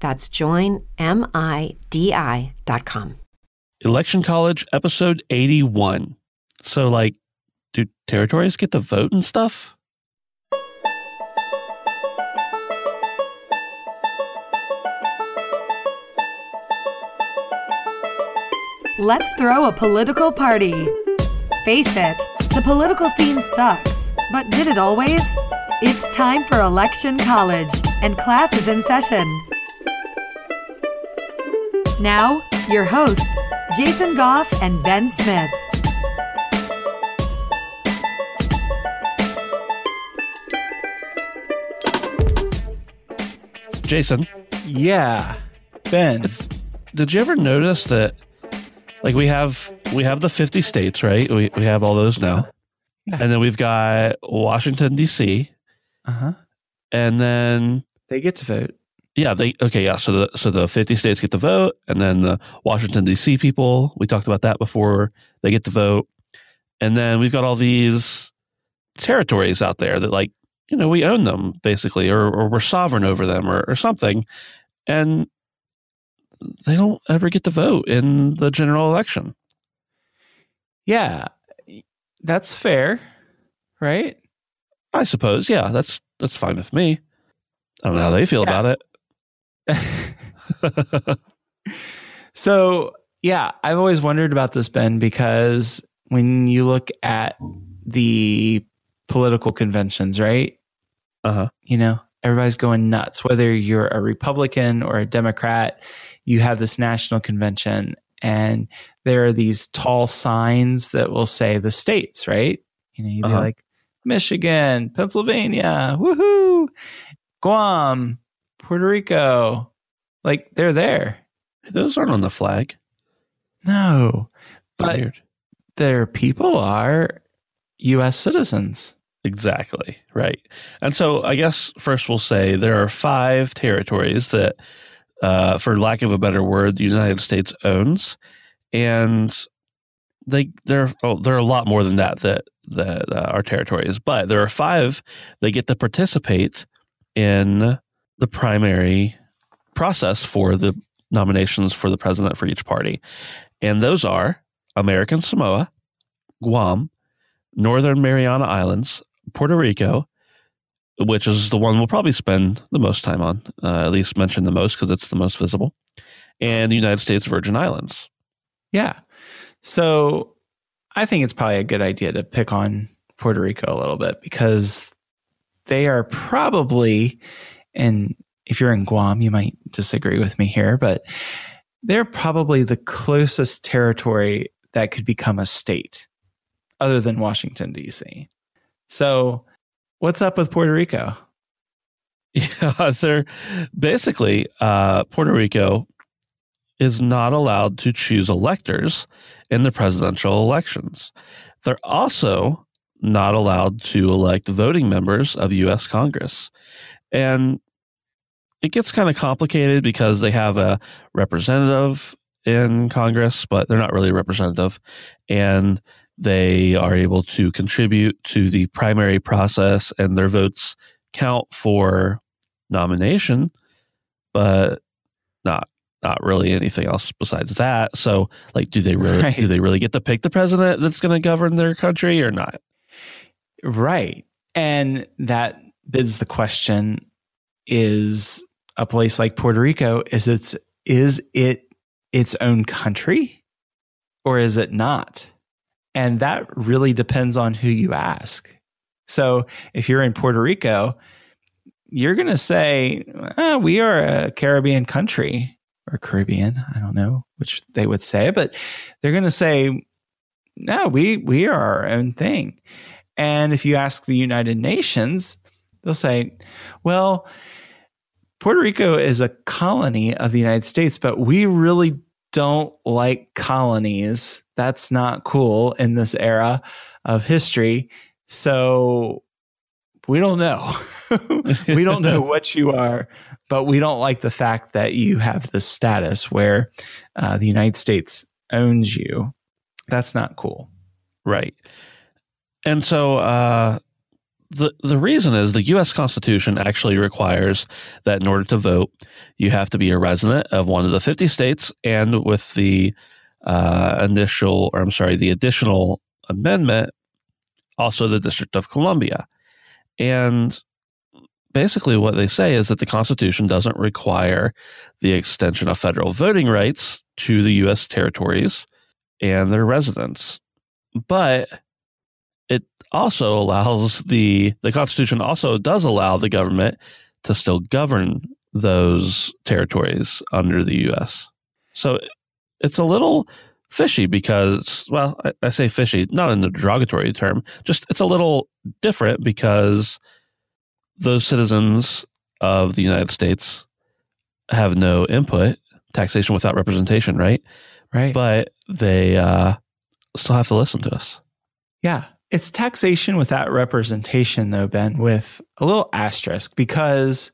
That's joinmidi.com. Election College, episode 81. So, like, do territories get the vote and stuff? Let's throw a political party. Face it, the political scene sucks. But did it always? It's time for Election College, and class is in session. Now, your hosts, Jason Goff and Ben Smith. Jason, Yeah. Ben. did you ever notice that like we have we have the 50 states, right? We we have all those now. Yeah. And then we've got Washington DC Uh huh. and then They get to vote. Yeah, they okay, yeah, so the so the 50 states get to vote and then the Washington DC people, we talked about that before, they get to vote. And then we've got all these territories out there that like, you know, we own them basically or or we're sovereign over them or or something. And they don't ever get to vote in the general election. Yeah. That's fair. Right? I suppose, yeah, that's that's fine with me. I don't know how they feel Yeah. about it. so, yeah, I've always wondered about this, Ben, because when you look at the political conventions, right? uh-huh. You know, everybody's going nuts. Whether you're a Republican or a Democrat, you have this national convention, and there are these tall signs that will say the states, right? You know, you'd be Uh-huh. like Michigan, Pennsylvania, woohoo, Guam, Puerto Rico. Like they're there. Those aren't on the flag. No, but Weird. their people are U.S. citizens. Exactly. Right. And so I guess first we'll say there are five territories that, uh, for lack of a better word, the United States owns. And they there oh, there are a lot more than that that that uh, are territories, but there are five They get to participate in the primary process for the nominations for the president for each party. And those are American Samoa, Guam, Northern Mariana Islands, Puerto Rico, which is the one we'll probably spend the most time on, uh, at least mention the most because it's the most visible, and the United States Virgin Islands. Yeah. So I think it's probably a good idea to pick on Puerto Rico a little bit because they are probably, and if you're in Guam, you might disagree with me here, but they're probably the closest territory that could become a state other than Washington, D.C. So what's up with Puerto Rico? Yeah, they're basically uh, Puerto Rico is not allowed to choose electors in the presidential elections. They're also not allowed to elect voting members of U.S. Congress. And it gets kind of complicated because they have a representative in Congress, but they're not really a representative. And they are able to contribute to the primary process, and their votes count for nomination, but not not really anything else besides that. So, like, do they really Right. do they really get to pick the president that's going to govern their country or not? Right. And that bids the question is a place like Puerto Rico is its is it its own country? or is it not? And that really depends on who you ask. So if you're in Puerto Rico, you're going to say, ah, we are a Caribbean country or Caribbean. I don't know which they would say, but they're going to say, no, we, we are our own thing. And if you ask the United Nations, they'll say, well, Puerto Rico is a colony of the United States, but we really don't like colonies. That's not cool in this era of history. So we don't know. we don't know what you are, but we don't like the fact that you have the status where uh, the United States owns you. That's not cool. Right. And so uh, the the reason is the U.S. Constitution actually requires that in order to vote, you have to be a resident of one of the 50 states, and with the uh, initial, or I'm sorry, the additional amendment, also the District of Columbia. And basically, what they say is that the Constitution doesn't require the extension of federal voting rights to the U.S. territories and their residents, but it also allows the the Constitution also does allow the government to still govern those territories under the U.S. So it's a little fishy because, well, I, I, say fishy, not in a derogatory term, just it's a little different because those citizens of the United States have no input, taxation without representation, right? Right. But they uh, still have to listen to us. Yeah. It's taxation without representation, though, Ben, with a little asterisk because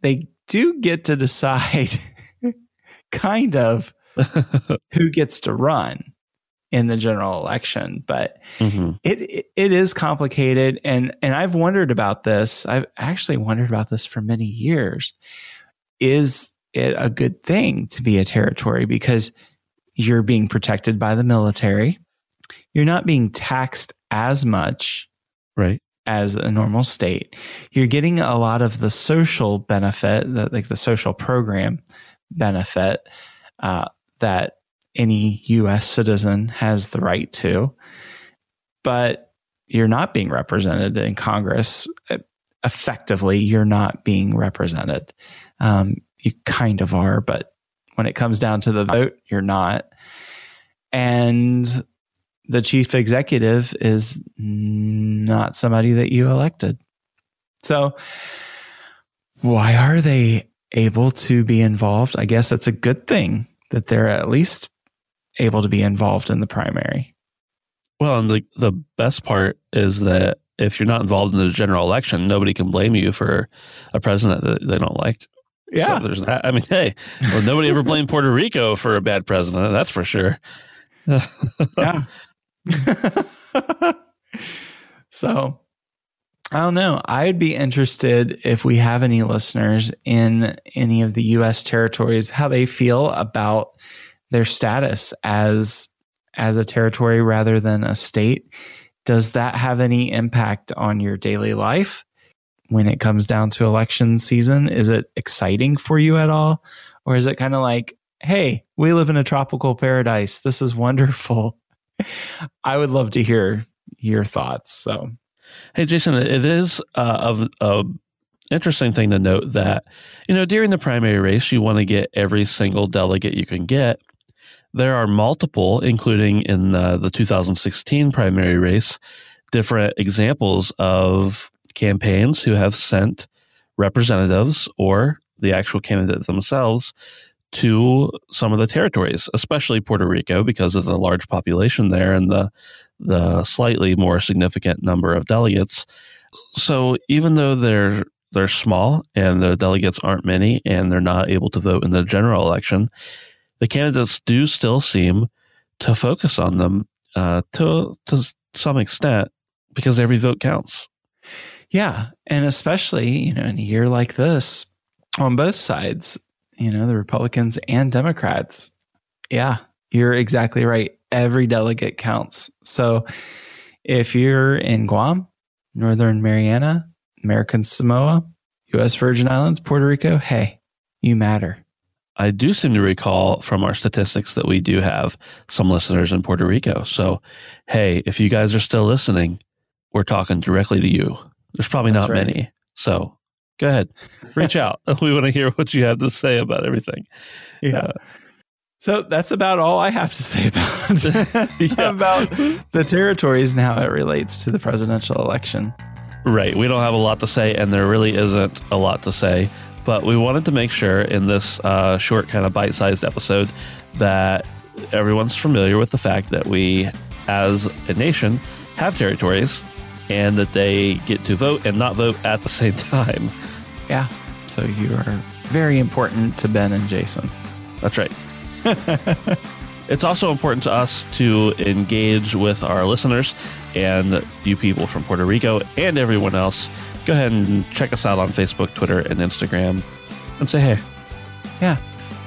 they do get to decide kind of who gets to run in the general election. But mm-hmm. it, it is complicated, and and I've wondered about this. I've actually wondered about this for many years. Is it a good thing to be a territory because you're being protected by the military? You're not being taxed as much, right? As a normal state, you're getting a lot of the social benefit, the, like the social program benefit uh, that any U.S. citizen has the right to, but you're not being represented in Congress. Effectively, you're not being represented. Um, you kind of are, but when it comes down to the vote, you're not. And the chief executive is not somebody that you elected. So, why are they able to be involved? I guess that's a good thing that they're at least able to be involved in the primary. Well, and the the best part is that if you're not involved in the general election, nobody can blame you for a president that they don't like. Yeah, so there's that. I mean, hey, well, nobody ever blamed Puerto Rico for a bad president. That's for sure. yeah. so I don't know. I'd be interested if we have any listeners in any of the U.S. territories, how they feel about their status as as a territory rather than a state. Does that have any impact on your daily life when it comes down to election season? Is it exciting for you at all, or is it kind of like, "Hey, we live in a tropical paradise. This is wonderful." I would love to hear your thoughts. So Hey, Jason, it is uh, of a interesting thing to note that you know during the primary race, you want to get every single delegate you can get. There are multiple, including in the, the 2016 primary race, different examples of campaigns who have sent representatives or the actual candidate themselves to some of the territories, especially Puerto Rico, because of the large population there and the the slightly more significant number of delegates. So even though they're they're small and the delegates aren't many and they're not able to vote in the general election, the candidates do still seem to focus on them uh, to to some extent because every vote counts. Yeah, and especially you know in a year like this, on both sides, you know the Republicans and Democrats. Yeah, you're exactly right every delegate counts. So if you're in Guam, Northern Mariana, American Samoa, U.S. Virgin Islands, Puerto Rico, hey, you matter. I do seem to recall from our statistics that we do have some listeners in Puerto Rico. So, hey, if you guys are still listening, we're talking directly to you. There's probably That's not right. many. So, go ahead, reach out. We want to hear what you have to say about everything. Yeah. so that's about all I have to say about Yeah. about the territories and how it relates to the presidential election. Right. We don't have a lot to say, and there really isn't a lot to say. But we wanted to make sure in this uh, short, kind of bite sized episode that everyone's familiar with the fact that we, as a nation, have territories and that they get to vote and not vote at the same time. Yeah. So you are very important to Ben and Jason. That's right. it's also important to us to engage with our listeners and you people from Puerto Rico and everyone else. Go ahead and check us out on Facebook, Twitter, and Instagram and say hey. Yeah.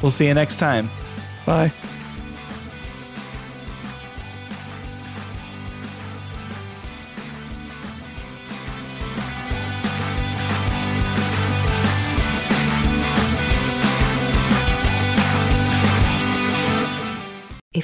We'll see you next time. Bye.